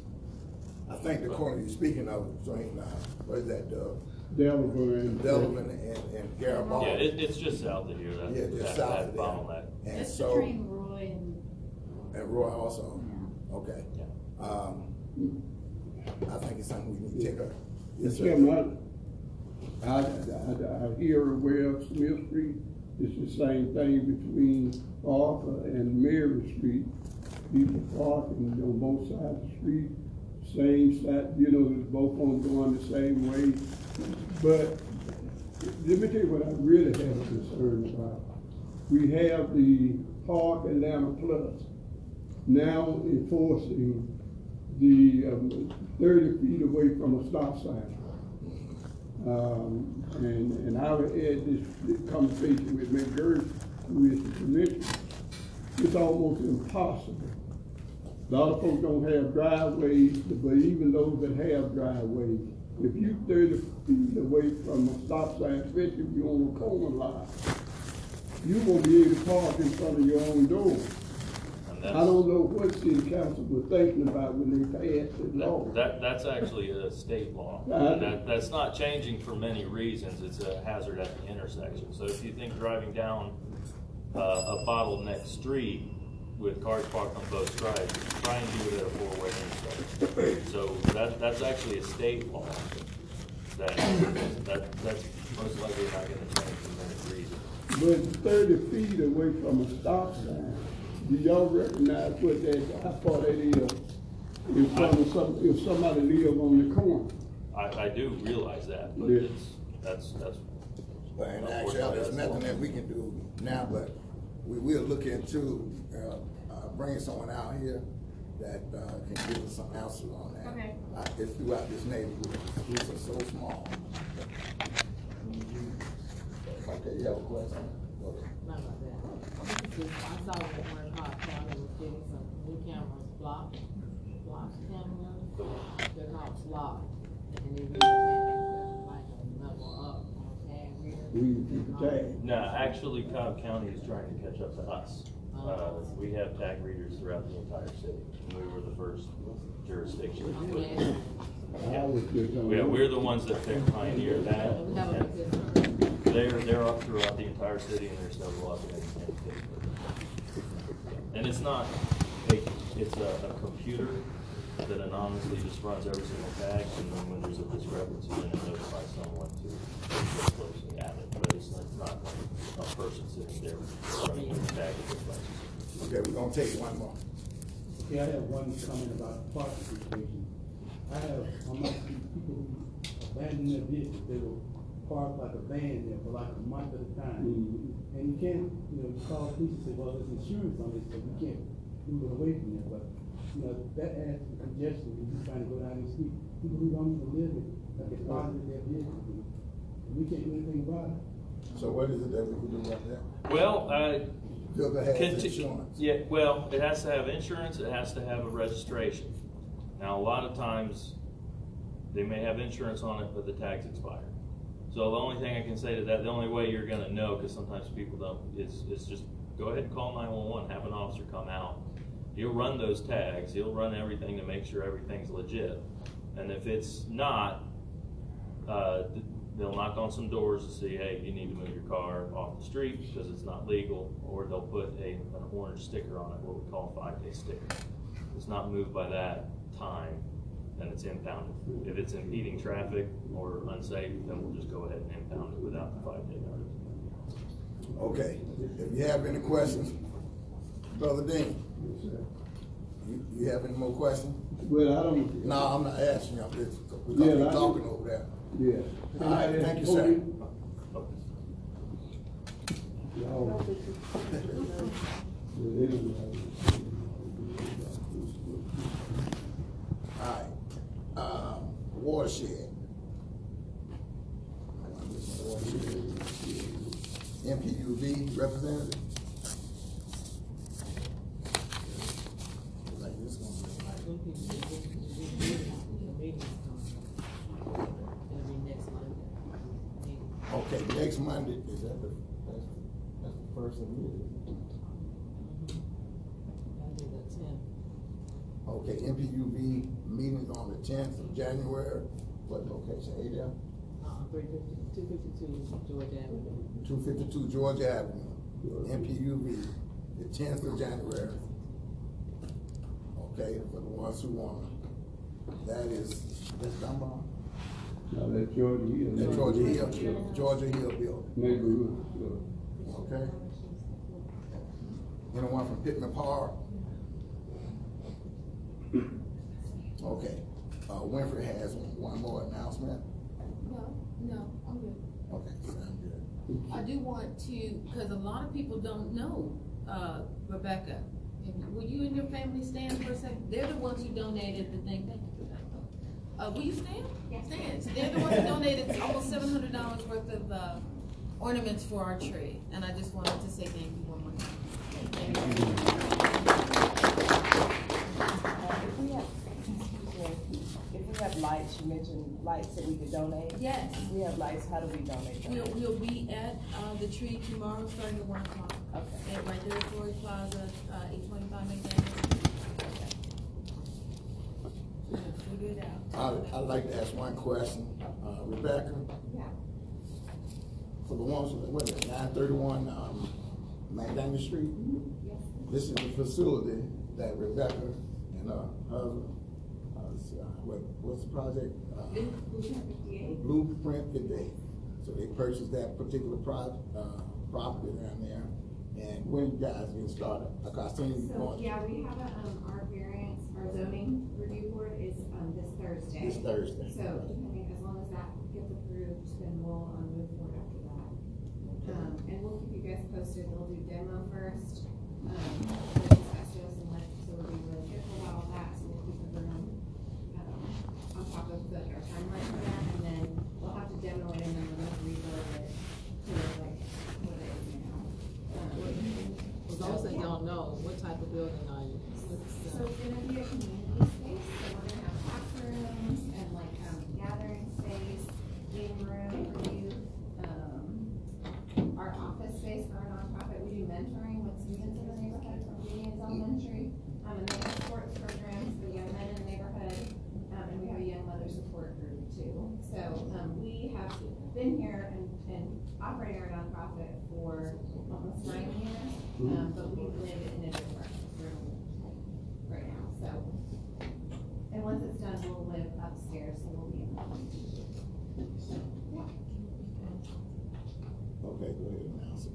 I think the corner you're speaking of, between, uh, what is that, uh, Delaware and. Delvin and, and Garibaldi? Yeah, it, it's just south of here, that, Yeah, just that, south that of there. bottleneck. And just so, between Roy and, and Roy also, okay. Um, I think it's something we need to take up. Yes, sir. Chairman, I, I, I, I hear where Smith Street is the same thing between Arthur and Mary Street. People parking on both sides of the street, same side, you know, it's both of them going the same way. But let me tell you what I really have a concern about. We have the Park Atlanta Plus now enforcing the um, thirty feet away from a stop sign. Um, and, and I had this this conversation with McGurk, who is the commissioner. It's almost impossible. A lot of folks don't have driveways, but even those that have driveways, if you're thirty feet away from a stop sign, especially if you're on a corner lot, you won't be able to park in front of your own door. I that's, don't know what city council was thinking about when they passed the law. that, that's actually a state law. Uh, And that, that's not changing for many reasons. It's a hazard at the intersection. So if you think driving down, uh, a bottleneck street with cars parked on both sides, try and do it at a four-way intersection. So that, that's actually a state law. That, that, that's most likely not gonna change for many reasons. But thirty feet away from a stop sign, do y'all recognize what that, how far that is? If some, some, if somebody live on the corner, I, I do realize that, but Yeah. it's, that's, that's. But in actuality, there's nothing that we can do now, but we will look into, uh, uh, bringing someone out here that, uh, can give us some answers on that. Okay. Uh, it's throughout this neighborhood, the streets are so small. Okay, you have a question? Go ahead. Not about that. Just, I saw County. No, actually Cobb County is trying to catch up to us. Uh, we have tag readers throughout the entire city, and we were the first jurisdiction. Yeah, we're the ones that pioneered that. They're, they're up throughout the entire city and they're still up it's not, a it's a, a computer that anonymously just runs every single tag, and then when there's a discrepancy, then it notifies someone to look closely at it. But it's not, not a person sitting there running the tag at the. Okay, we're gonna take one more. Yeah, I have one comment about the parking situation. I have, I'm not, people who abandon their vehicles, they will park like a van there for like a month at a time. Mhm. And you can't, you know, you call the police and say, well, there's insurance on this, so we can't move it away from there, but, you know, that adds to congestion, when you're trying to go down the street. People who don't even live it, like it's positive their vehicles, and we can't do anything about it. So what is it that we can do about that? Well, uh, Vehicle has conti- insurance. Yeah, well, it has to have insurance, it has to have a registration. Now, a lot of times, they may have insurance on it, but the tag's expired. So the only thing I can say to that, the only way you're gonna know, cause sometimes people don't, is, is just go ahead and call nine-one-one, have an officer come out. He'll run those tags, he'll run everything to make sure everything's legit. And if it's not, uh, they'll knock on some doors to see, hey, you need to move your car off the street because it's not legal, or they'll put a, an orange sticker on it, what we call a five-day sticker. It's not moved by that time, then it's impounded. If it's impeding traffic or unsafe, then we'll just go ahead and impound it without the five-day notice. Okay, if you have any questions, Brother Dean, you, you have any more questions? Well, I don't. No, I'm not asking you, I'm just, Yeah, because we're I- talking over there. Yeah. All right, thank you, sir. Y'all- Yeah, they don't- All right, um, watershed. NPUV representative. Like this one. Okay, next Monday, is that the, that's, that's the first of the meeting? Okay, NPUV meetings on the tenth of January, what location, Adel? Uh, three fifty, two fifty-two Georgia Avenue. Two fifty-two Georgia Avenue, NPUV, the tenth of January. Okay, for the ones who want, that is, that's Dunbar? No, that's Georgia Hill. That's Georgia Hill, Georgia Hill building, Neighborhood, yeah. okay? Anyone from Pittman Park? Okay, uh, Winfrey has one more announcement, No, no, I'm good. okay, sound good. I do want to, because a lot of people don't know, uh, Rebecca. If- Will you and your family stand for a second? They're the ones who donated the thing, thank you for that. Uh, will you stand? Yes. Stand. They're the ones who donated almost seven hundred dollars worth of, uh, ornaments for our tree. And I just wanted to say thank you one more time. Thank If we have, if we have lights, you mentioned lights that we could donate. Yes. We have lights, how do we donate them? We'll, we'll be at, uh, the tree tomorrow, starting at one o'clock. Okay. At right there at Floyd Plaza, uh, eight twenty-five McDaniel. Figure it out. I, I'd like to ask one question, uh, Rebecca, Yeah. for the ones, what is it, nine thirty-one, um, McDaniel Street? This is the facility that Rebecca and her husband, uh, uh, what, what's the project? Uh, Blueprint fifty-eight. So they purchased that particular pro, uh, property down there, and when you guys get started, like I seen you So, going. yeah, we have a, um, our variance, our zoning review board is, um, this Thursday. This Thursday. So depending, as long as that gets approved, then we'll, um, move forward after that. Um, and we'll keep you guys posted, we'll do demo first, um, asbestos and lead, so we'll be really careful about all that, so we'll keep everyone, um, on top of the, our timeline for that, and then we'll have to demo it and then we'll have to rebuild it to like what it is now. Um, For those that don't know, what type of building are you? so it's gonna be a community space, so we're gonna have classrooms and like, um, gathering space, game room for youth, um, our office space for our nonprofit, we do mentoring with students in the neighborhood from Union Elementary, um, and they have sports programs for young men in the neighborhood, um, and we have a young mother support group too. So, um, we have been here and, and operating our nonprofit for almost nine years, um, but we live in a different room right now, so. And once it's done, we'll live upstairs, so we'll be in the. Yeah. Okay, go ahead and announce it.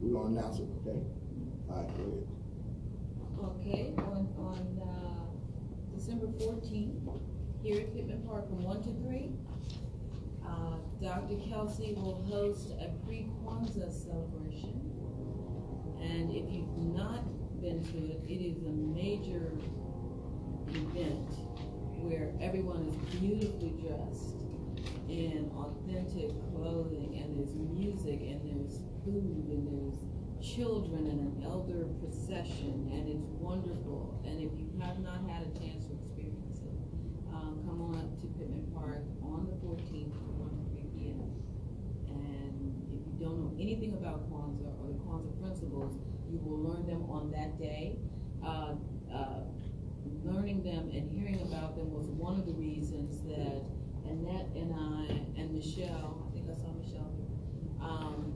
We're gonna announce it, okay? All right, go ahead. Okay, on, on, uh, December fourteenth, here at Pittman Park from one to three, uh, Dr. Kelsey will host a pre-Kwanzaa celebration. And if you've not been to it, it is a major event where everyone is beautifully dressed in authentic clothing and there's music and there's food and there's children and an elder procession and it's wonderful and if you have not had a chance to experience it um, come on up to pittman park on the 14th don't know anything about Kwanzaa or the Kwanzaa principles, you will learn them on that day. Uh, uh, learning them and hearing about them was one of the reasons that Annette and I and Michelle, I think I saw Michelle, um,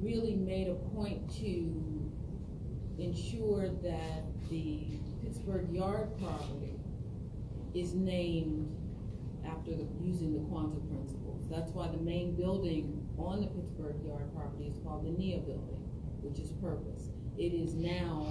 really made a point to ensure that the Pittsburgh Yard property is named after the, using the Kwanzaa principles. That's why the main building on the Pittsburgh Yard property is called the NIA building, which is purpose. It is now,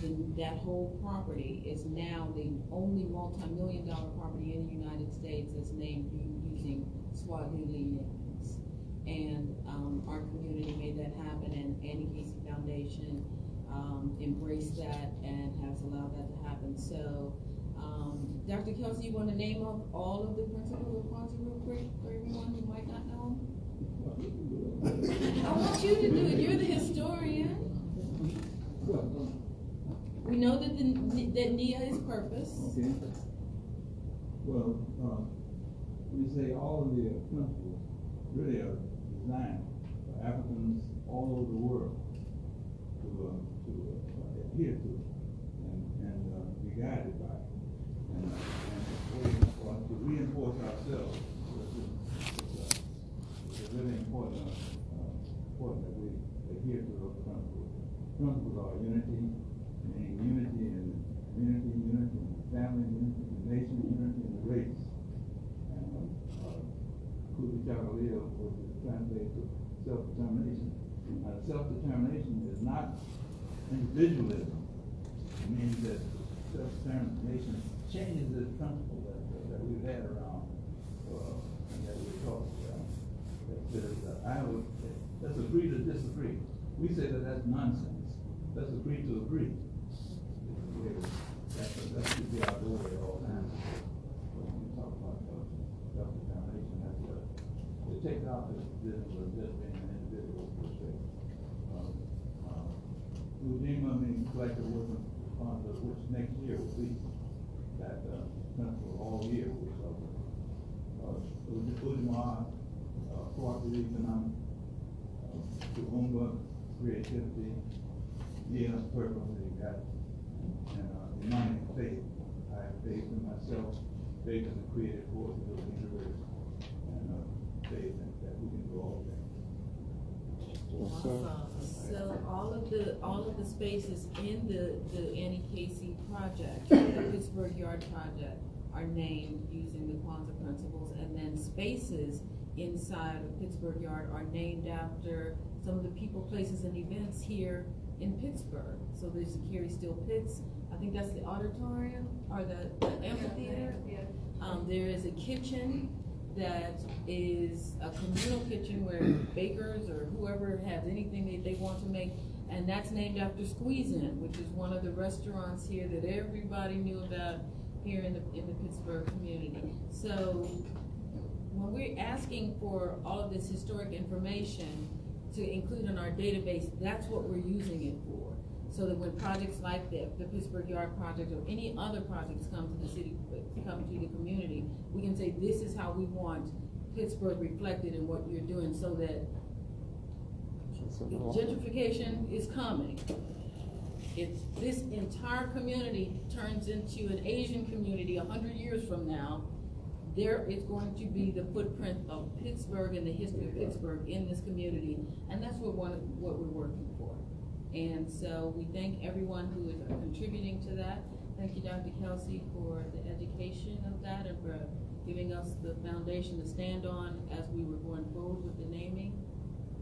the, that whole property is now the only multi-million dollar property in the United States that's named using Swahili names. And, um, our community made that happen and Annie Casey Foundation, um, embraced that and has allowed that to happen. So, um, Dr. Kelsey, you wanna name off all of the principles of Kwanzaa real quick for everyone who might not know? I want you to do it, you're the historian. We know that the, that NIA is purpose. Okay. Well, uh, we say all of the principles really are designed for Africans all over the world to, uh, to uh, adhere to and, and, uh, be guided by. And, to reinforce ourselves. It's, it's really important, important that we adhere to those principles. Principles are unity, meaning unity in community, unity in family, unity in nation, unity in the race. And, uh, uh, Kujichagulia was translated to self-determination. And self-determination is not individualism. It means that self-determination changes the principle that, that we've had around, uh, and that we taught. Uh, that says, uh, I would, let's agree to disagree. We say that that's nonsense. Let's agree to agree. That's, that should be our goal at all times. When we talk about uh, self-determination, that's, uh, it takes out this business of just being an individual per se. Uh, uh, Ujima means collective working responsibility, which next year will be that, uh, principle all year, which, uh, uh, Ujamaa, uh, cooperative economic, uh, Kuumba, creativity, yeah, purpose, you got, and, uh, Imani, faith. I have faith in myself, faith in the creative forces of the universe, and, uh, faith in that we can do all things. So all of the, all of the spaces in the, the Annie Casey project, the Pittsburgh Yard project, are named using the Kwanzaa principles, and then spaces inside of Pittsburgh Yard are named after some of the people, places, and events here in Pittsburgh. So there's the Carrie Steele Pitts, I think that's the auditorium, or the the amphitheater. Um, there is a kitchen that is a communal kitchen where bakers or whoever has anything that they want to make, and that's named after Squeeze In, which is one of the restaurants here that everybody knew about here in the, in the Pittsburgh community. So when we're asking for all of this historic information to include in our database, that's what we're using it for. So that when projects like the, the Pittsburgh Yard Project or any other projects come to the city, come to the community, we can say, this is how we want Pittsburgh reflected in what you're doing, so that gentrification is coming, if this entire community turns into an Asian community a hundred years from now, there is going to be the footprint of Pittsburgh and the history of Pittsburgh in this community, and that's what one, what we're working for. And so we thank everyone who is contributing to that. Thank you, Dr. Kelsey, for the education of that and for giving us the foundation to stand on as we were going forward with the naming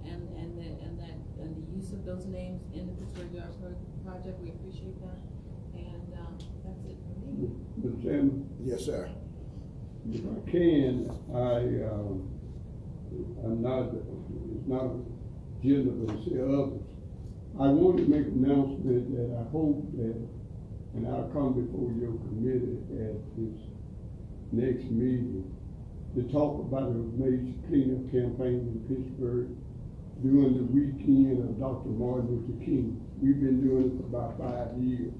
and, and the, and that, and the use of those names in the Pittsburgh Yard Pro- Project. We appreciate that. And, um, that's it for me. Mr. Chairman? Yes, sir. If I can, I, um, I'm not, it's not agenda, but the others. I want to make an announcement that I hope that, and I'll come before your committee at this next meeting to talk about a major cleanup campaign in Pittsburgh during the weekend of Dr. Martin Luther King. We've been doing it for about five years,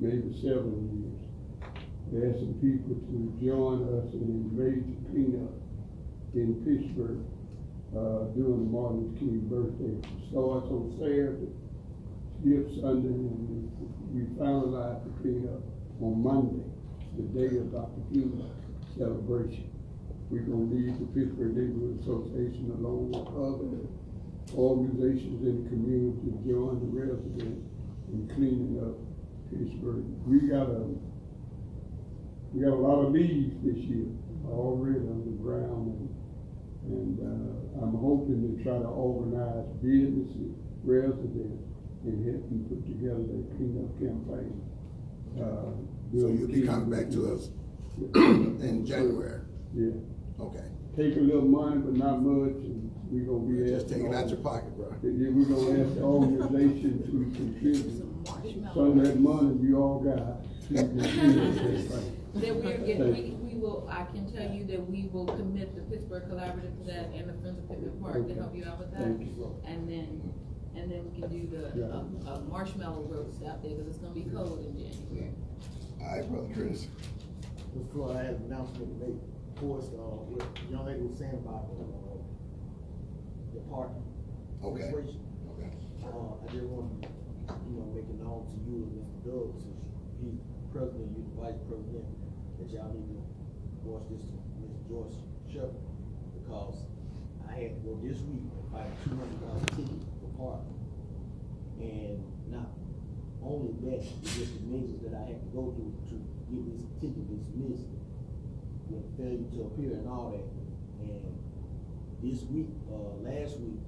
maybe seven years. We asked some people to join us in a major cleanup in Pittsburgh, uh, during the Martin Luther King birthday. Starts on Saturday, skips Sunday, and we finalize the cleanup on Monday, the day of Dr. King celebration. We're gonna leave the Pittsburgh Neighborhood Association along with other organizations in the community to join the residents in cleaning up Pittsburgh. We got a, we got a lot of leaves this year already on the ground and, and, uh, I'm hoping to try to organize businesses, residents, and help them put together their cleanup campaign. Uh, So you'll be coming back to us in January? Yeah. Okay. Take a little money, but not much, and we gonna be Just asking. take it out all- your pocket, bro. Yeah, we gonna ask the organization to contribute some of that money you all got. to contribute to that we're getting, we, we will, I can tell you that we will commit the Pittsburgh Collaborative to that and the Friends of Pittman Park to help you out with that. Thank you. And then, and then we can do the, Yeah. uh, uh, marshmallow roast out there, cause it's gonna be cold in January. All right, brother Chris. Before I have an announcement to make, of course, uh, what the young lady was saying about, uh, the parking. Okay. situation. Okay. Uh, I just want to, you know, make it known to you and Mr. Doug, since he's president, you're the vice president, that y'all need to voice this to Ms. Joyce Sheperd, because I had to go this week and fight two hundred dollar ticket for parking. And not only that, it's just the measures that I had to go through to get this ticket dismissed with failure to appear and all that. And this week, uh, last week,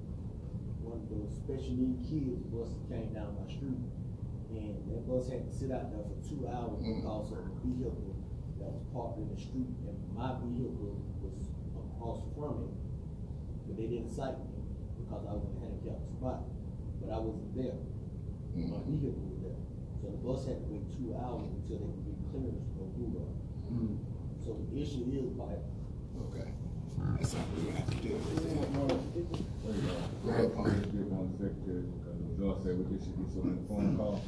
one of those special need kids bus came down my street. And that bus had to sit out there for two hours because of a vehicle that was parked in the street and my vehicle was across from it. But they didn't cite me because I was in a handicapped spot, but I wasn't there. My Mhm. vehicle was there. So the bus had to wait two hours until they could get clearance for Google. Mhm. So the issue is by Okay. That's something we're gonna have to deal with. Go ahead, Paul. Just get one secretary, because Joyce said we just should get so many phone calls.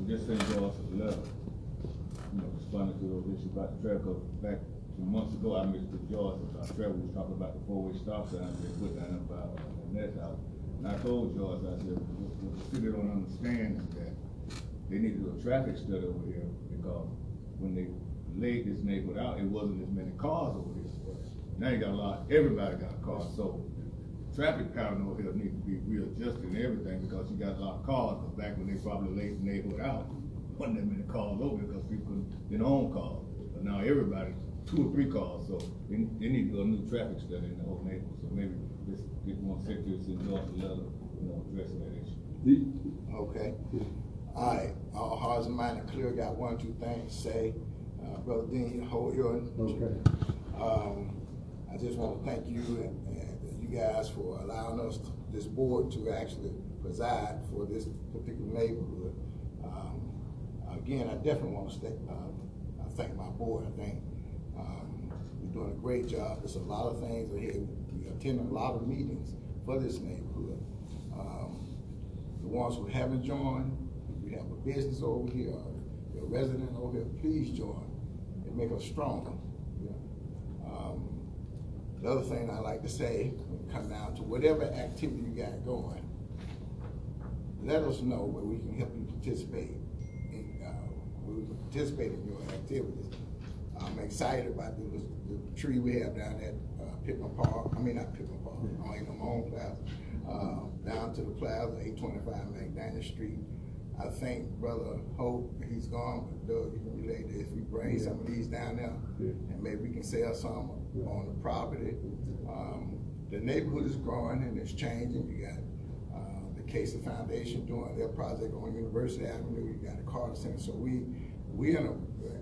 We just send Joyce a letter, you know, responding to those issues about the traffic, back two months ago, I missed the Joyce about we was talking about the four-way stop signs they put down uh, the house. And I told Joyce, I said, what what the city don't understand is that they need to do a traffic study over here, because when they laid this neighborhood out, it wasn't as many cars over here. Now you got a lot, everybody got a car, so traffic pattern over here needs to be readjusted and everything, because you got a lot of cars, but back when they probably laid the neighborhood out, wasn't that many cars over because people didn't own cars. But now everybody, two or three calls, so they, they need to do a new traffic study in the whole neighborhood, so maybe let's get one secretary to endorse a letter, you know, addressing that issue. Okay. All right, all hearts and minds are clear, got one, two things to say. Uh, Brother Dean, hold your. Okay. Um, I just want to thank you and, and you guys for allowing us, this board, to actually preside for this particular neighborhood. Again, I definitely want to stay, uh, I thank my board, I think, um, you're doing a great job. There's a lot of things ahead. We attend a lot of meetings for this neighborhood. Um, The ones who haven't joined, if you have a business over here, a resident over here, please join. It make us stronger. know. Um, The other thing I like to say, come down to whatever activity you got going, let us know where we can help you participate, we participate in your activities. I'm excited about the, the tree we have down at uh, Pittman Park, I mean, not Pittman Park, I no my own plaza, uh, down to the plaza, eight twenty-five McDaniel Street. I think Brother Hope, he's gone, but Doug, you can relate this, we bring some of these down there, and maybe we can sell some on the property. Um, the neighborhood is growing and it's changing, you got, uh, the Casey Foundation doing their project on University Avenue, you got the Carter Center, so we, we in a,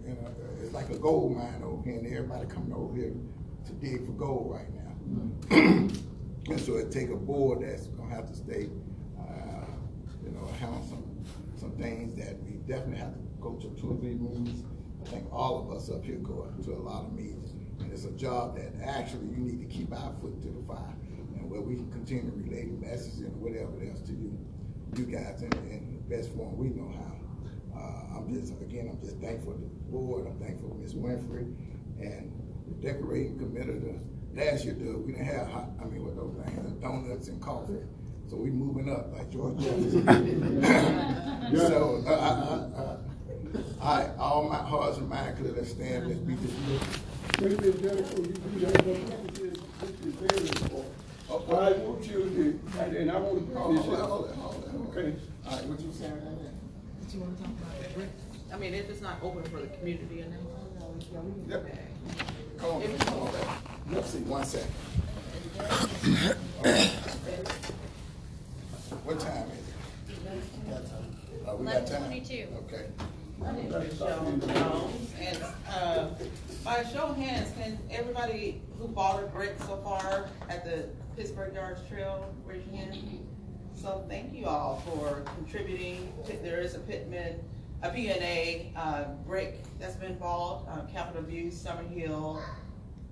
you know, it's like a gold mine over here, and everybody coming over here to dig for gold right now. And so it take a board that's gonna have to stay, uh, you know, handle some, some things that we definitely have to go to two or three meetings. I think all of us up here go to a lot of meetings, and it's a job that actually you need to keep our foot to the fire, and where we can continue to relay the and whatever else to you, you guys in, in the best form we know how. Uh, I'm just, again, I'm just thankful to the board, I'm thankful to Ms. Winfrey, and the decorating committee, the, last year, the, we didn't have hot, I mean, what those things, donuts and coffee. So we moving up like George Jefferson. So, uh, I, I, I, I, all my hearts and mind clear, let's stand, let's be dismissed. President Jennifer, you do have something to say, this is very. I want you to, and- and I want to. Hold on, hold on, hold on, hold on. Okay. All right, what you saying right you wanna talk about, Rick? I mean, if it's not open for the community and then. Yep. Come on, come on, let's see, one second. What time is it? Uh, we got time? 11:22. Okay. My name is Jones, and, uh, by show of hands, can everybody who bought a brick so far at the Pittsburgh Yards Trail, raise your hand? So thank you all for contributing, there is a Pittman, a PNA, uh, brick that's been bought, uh, Capitol View, Summer Hill,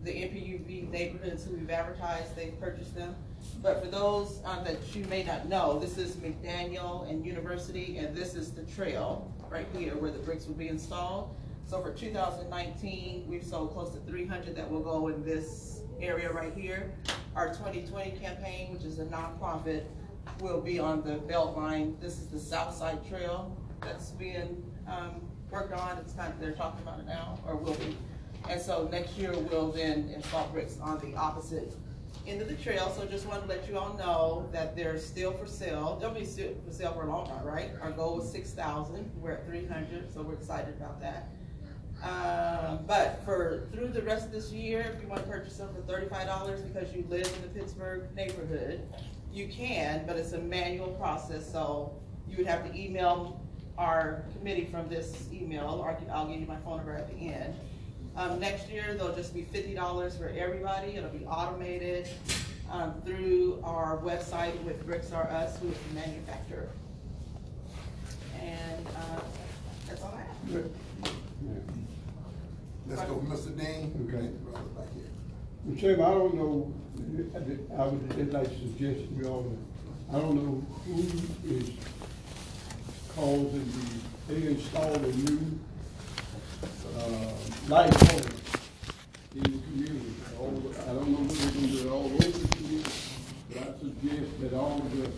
the NPUV neighborhoods who we've advertised, they've purchased them. But for those, um, that you may not know, this is McDaniel and University, and this is the trail right here where the bricks will be installed. So for two thousand nineteen, we've sold close to three hundred that will go in this area right here. Our twenty twenty campaign, which is a nonprofit, will be on the Beltline. This is the South Side Trail that's being, um, worked on. It's kind of, they're talking about it now, or will be. And so next year, we'll then install bricks on the opposite end of the trail, so just wanted to let you all know that they're still for sale. They'll be still for sale for a long time, right? Our goal was six thousand, we're at three hundred, so we're excited about that. Um, but for, through the rest of this year, if you wanna purchase them for thirty-five dollars because you live in the Pittsburgh neighborhood, you can, but it's a manual process, so you would have to email our committee from this email, or I can- I'll give you my phone number at the end. Um, next year, there'll just be fifty dollars for everybody, it'll be automated, um, through our website with Bricks R Us, who is the manufacturer. And, uh, that's all I have. Let's go, Mr. Dean. Okay. Brother back here. Mr. Chairman, I don't know, I would just like to suggest you all, I don't know who is causing the, they installed a new, uh, light pole in the community. All, I don't know whether they're gonna do it all over the community, but I suggest that all of us,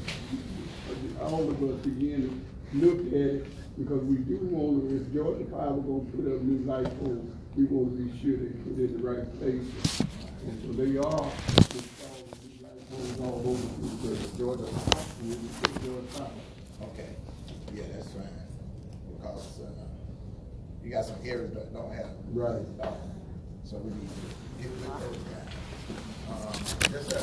all of us begin to look at it, because we do want, to. if Georgia Power gonna put up new light poles, we want to be sure they put it in the right place. And so they are installing new light poles all over the Georgia, Georgia Okay, yeah, that's fine, because, uh, you got some areas that don't have. Right. So we need to get with those guys. Um, yes, sir.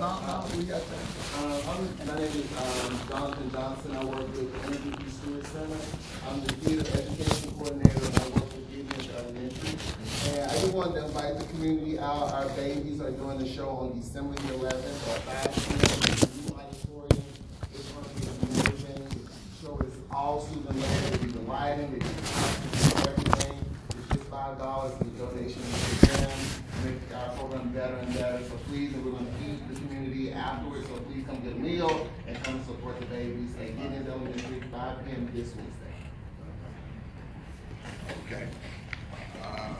No, no, we got that. Um, I'm, my name is, um, Jonathan Johnson, I work with the Energy East Center. I'm the field education coordinator, and I work with Gideon Elementary. And I just wanted to invite the community out, our babies are doing the show on December the eleventh at five P M. in the new auditorium. It's gonna be amazing, the show is all Susan Land, we the lighting, we do everything. It's just five dollars, the donation is to them, make our program better and better. So please, and we're gonna feed the community afterwards, so please come get a meal and come support the babies. And Gideon elementary, five P M this Wednesday. Okay. Um,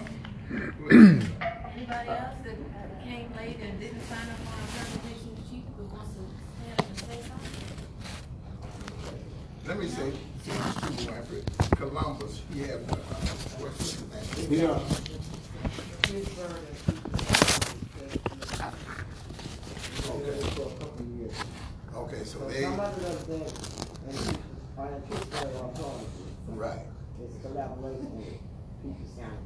Anybody else that uh, came late and didn't sign up on our presentation sheet but wants to stand up and say something? Let me say, since you went Columbus, he had one, uh, what's his name? Yeah. Okay, so they, Some of it is that, and I anticipate what I'm talking right, It's collaboration with people sound.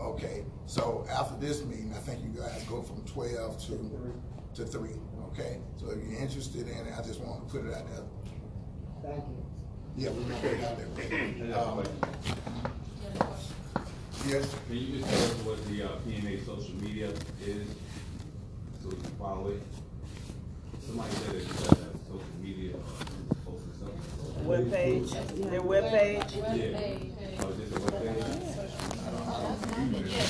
okay, so after this meeting, I think you guys go from twelve to, to three, okay? So if you're interested in it, I just want to put it out there. Thank you. Yeah, we want to have that ready. Um, Yes. Can you just tell us what the uh, PNA social media is so we can follow it? Somebody said it's uh, social media uh, posted something. Web page, their web page? Yeah. Oh, just a web page?